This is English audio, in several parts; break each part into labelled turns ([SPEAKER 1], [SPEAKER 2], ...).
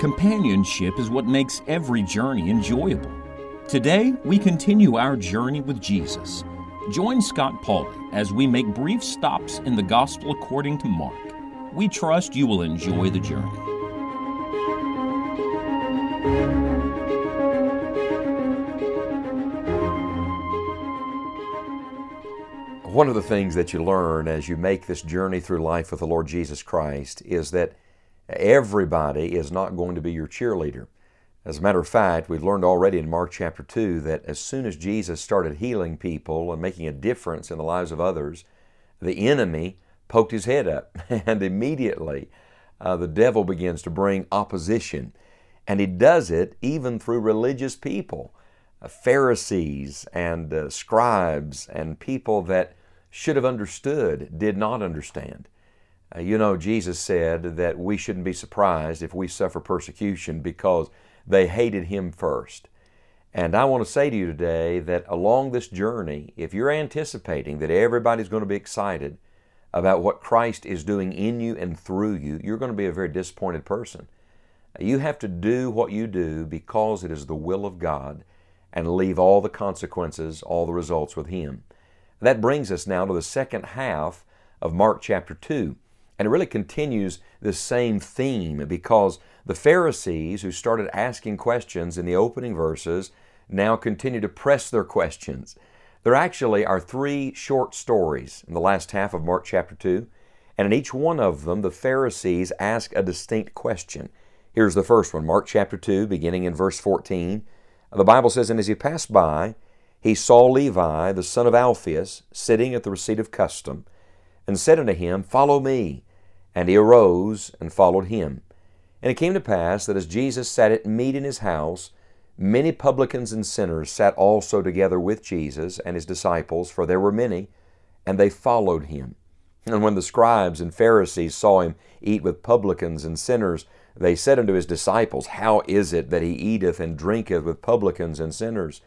[SPEAKER 1] Companionship is what makes every journey enjoyable. Today, we continue our journey with Jesus. Join Scott Pauley as we make brief stops in the Gospel according to Mark. We trust you will enjoy the journey.
[SPEAKER 2] One of the things that you learn as you make this journey through life with the Lord Jesus Christ is that everybody is not going to be your cheerleader. As a matter of fact, we've learned already in Mark chapter 2 that as soon as Jesus started healing people and making a difference in the lives of others, the enemy poked his head up, and immediately uh, the devil begins to bring opposition. And he does it even through religious people, uh, Pharisees and uh, scribes, and people that should have understood did not understand. Uh, you know, Jesus said that we shouldn't be surprised if we suffer persecution because they hated Him first. And I want to say to you today that along this journey, if you're anticipating that everybody's going to be excited about what Christ is doing in you and through you, you're going to be a very disappointed person. You have to do what you do because it is the will of God and leave all the consequences, all the results with Him. That brings us now to the second half of Mark chapter 2. And it really continues the same theme because the Pharisees, who started asking questions in the opening verses, now continue to press their questions. There actually are three short stories in the last half of Mark chapter 2, and in each one of them, the Pharisees ask a distinct question. Here's the first one Mark chapter 2, beginning in verse 14. The Bible says, And as he passed by, he saw Levi, the son of Alphaeus, sitting at the receipt of custom, and said unto him, Follow me. And he arose and followed him. And it came to pass that as Jesus sat at meat in his house, many publicans and sinners sat also together with Jesus and his disciples, for there were many, and they followed him. And when the scribes and Pharisees saw him eat with publicans and sinners, they said unto his disciples, How is it that he eateth and drinketh with publicans and sinners?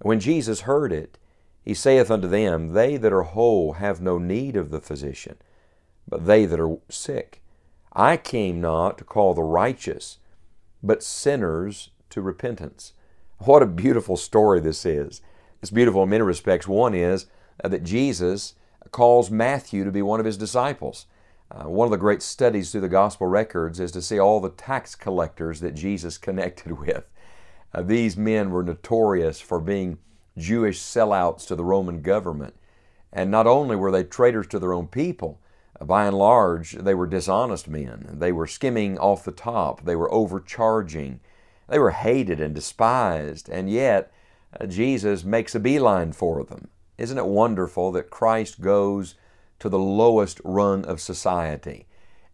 [SPEAKER 2] When Jesus heard it, he saith unto them, They that are whole have no need of the physician, but they that are sick. I came not to call the righteous, but sinners to repentance. What a beautiful story this is. It's beautiful in many respects. One is uh, that Jesus calls Matthew to be one of his disciples. Uh, one of the great studies through the gospel records is to see all the tax collectors that Jesus connected with. Uh, these men were notorious for being Jewish sellouts to the Roman government. And not only were they traitors to their own people, by and large, they were dishonest men. They were skimming off the top. They were overcharging. They were hated and despised. And yet, uh, Jesus makes a beeline for them. Isn't it wonderful that Christ goes to the lowest rung of society?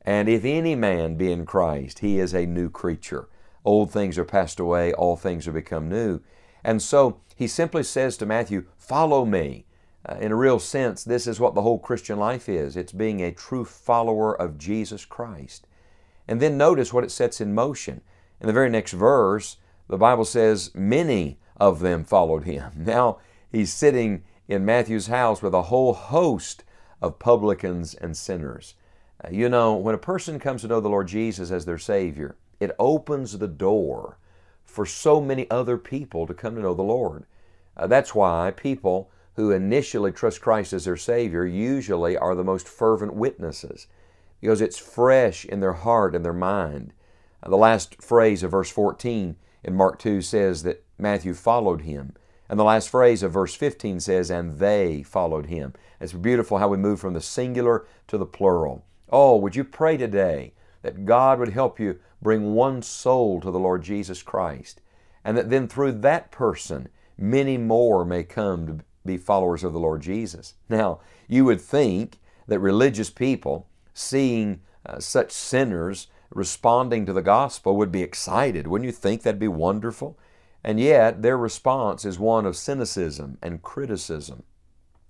[SPEAKER 2] And if any man be in Christ, he is a new creature. Old things are passed away, all things are become new. And so he simply says to Matthew, Follow me. Uh, in a real sense, this is what the whole Christian life is it's being a true follower of Jesus Christ. And then notice what it sets in motion. In the very next verse, the Bible says, Many of them followed him. Now, he's sitting in Matthew's house with a whole host of publicans and sinners. Uh, you know, when a person comes to know the Lord Jesus as their Savior, it opens the door for so many other people to come to know the Lord. Uh, that's why people who initially trust Christ as their Savior usually are the most fervent witnesses because it's fresh in their heart and their mind. Uh, the last phrase of verse 14 in Mark 2 says that Matthew followed him. And the last phrase of verse 15 says, and they followed him. It's beautiful how we move from the singular to the plural. Oh, would you pray today that God would help you bring one soul to the Lord Jesus Christ, and that then through that person, many more may come to be followers of the Lord Jesus. Now, you would think that religious people, seeing uh, such sinners responding to the gospel, would be excited. Wouldn't you think that'd be wonderful? And yet, their response is one of cynicism and criticism.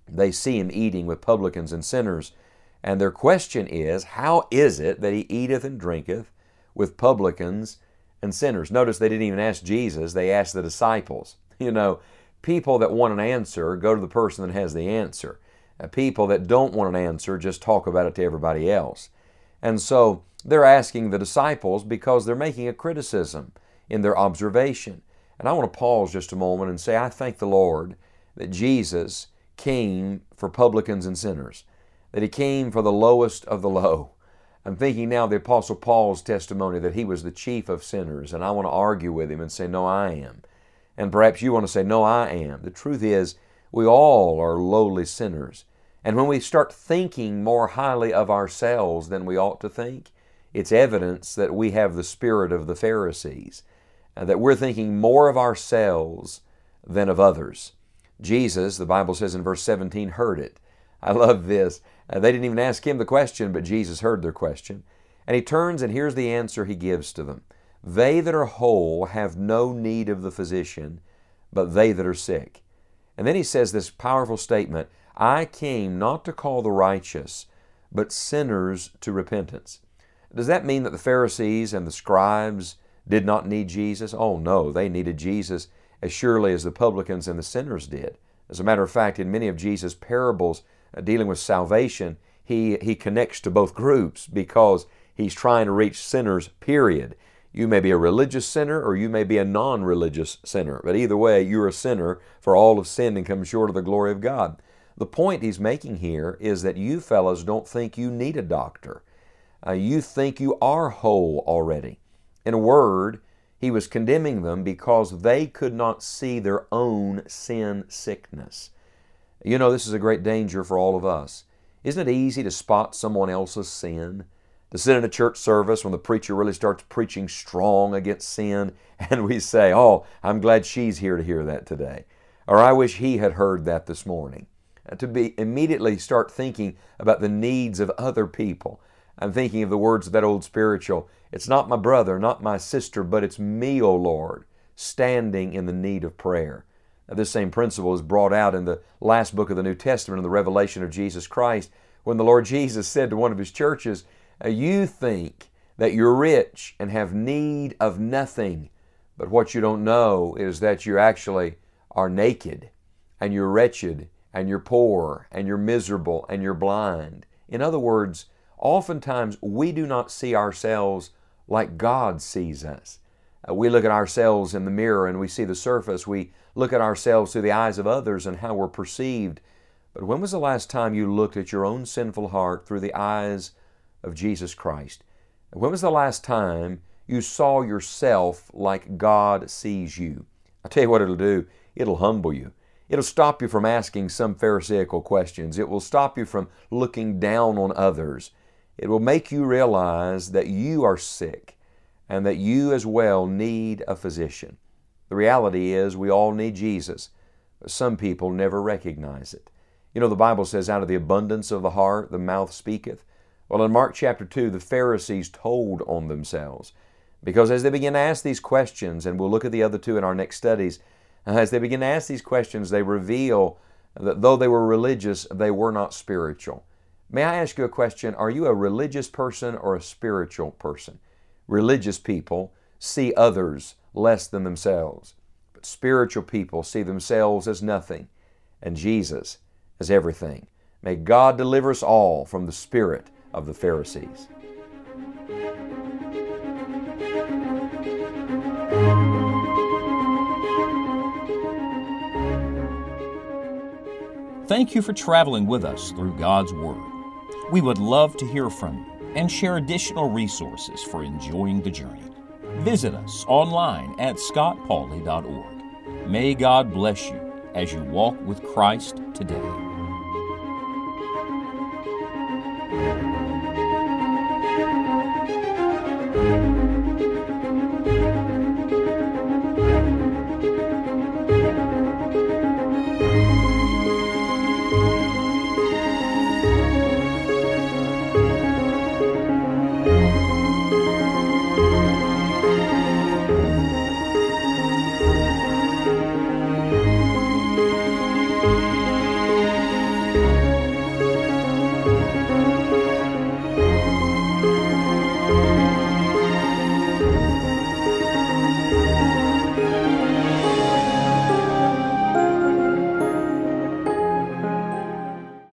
[SPEAKER 2] They see him eating with publicans and sinners, and their question is, How is it that he eateth and drinketh with publicans and sinners? Notice they didn't even ask Jesus, they asked the disciples. You know, People that want an answer go to the person that has the answer. Uh, people that don't want an answer just talk about it to everybody else. And so they're asking the disciples because they're making a criticism in their observation. And I want to pause just a moment and say, I thank the Lord that Jesus came for publicans and sinners, that He came for the lowest of the low. I'm thinking now the Apostle Paul's testimony that he was the chief of sinners, and I want to argue with him and say, No, I am. And perhaps you want to say, No, I am. The truth is, we all are lowly sinners. And when we start thinking more highly of ourselves than we ought to think, it's evidence that we have the spirit of the Pharisees, uh, that we're thinking more of ourselves than of others. Jesus, the Bible says in verse 17, heard it. I love this. Uh, they didn't even ask him the question, but Jesus heard their question. And he turns and here's the answer he gives to them They that are whole have no need of the physician, but they that are sick. And then he says this powerful statement I came not to call the righteous, but sinners to repentance. Does that mean that the Pharisees and the scribes did not need Jesus? Oh, no, they needed Jesus as surely as the publicans and the sinners did. As a matter of fact, in many of Jesus' parables dealing with salvation, he, he connects to both groups because he's trying to reach sinners, period. You may be a religious sinner or you may be a non religious sinner, but either way, you're a sinner, for all have sinned and come short of the glory of God. The point he's making here is that you fellows don't think you need a doctor uh, you think you are whole already. In a word, he was condemning them because they could not see their own sin sickness. You know, this is a great danger for all of us. Isn't it easy to spot someone else's sin? To sit in a church service when the preacher really starts preaching strong against sin, and we say, Oh, I'm glad she's here to hear that today. Or I wish he had heard that this morning. Uh, to be immediately start thinking about the needs of other people. I'm thinking of the words of that old spiritual It's not my brother, not my sister, but it's me, O Lord, standing in the need of prayer. This same principle is brought out in the last book of the New Testament in the revelation of Jesus Christ when the Lord Jesus said to one of his churches, You think that you're rich and have need of nothing, but what you don't know is that you actually are naked and you're wretched and you're poor and you're miserable and you're blind. In other words, oftentimes we do not see ourselves like God sees us. Uh, we look at ourselves in the mirror and we see the surface. We look at ourselves through the eyes of others and how we're perceived. But when was the last time you looked at your own sinful heart through the eyes of Jesus Christ? When was the last time you saw yourself like God sees you? i tell you what it'll do it'll humble you. It'll stop you from asking some Pharisaical questions. It will stop you from looking down on others. It will make you realize that you are sick and that you as well need a physician. The reality is, we all need Jesus. Some people never recognize it. You know, the Bible says, out of the abundance of the heart, the mouth speaketh. Well, in Mark chapter 2, the Pharisees told on themselves. Because as they begin to ask these questions, and we'll look at the other two in our next studies, uh, as they begin to ask these questions, they reveal that though they were religious, they were not spiritual. May I ask you a question? Are you a religious person or a spiritual person? Religious people see others less than themselves, but spiritual people see themselves as nothing and Jesus as everything. May God deliver us all from the spirit of the Pharisees.
[SPEAKER 1] Thank you for traveling with us through God's Word. We would love to hear from you and share additional resources for enjoying the journey. Visit us online at scottpauley.org. May God bless you as you walk with Christ today.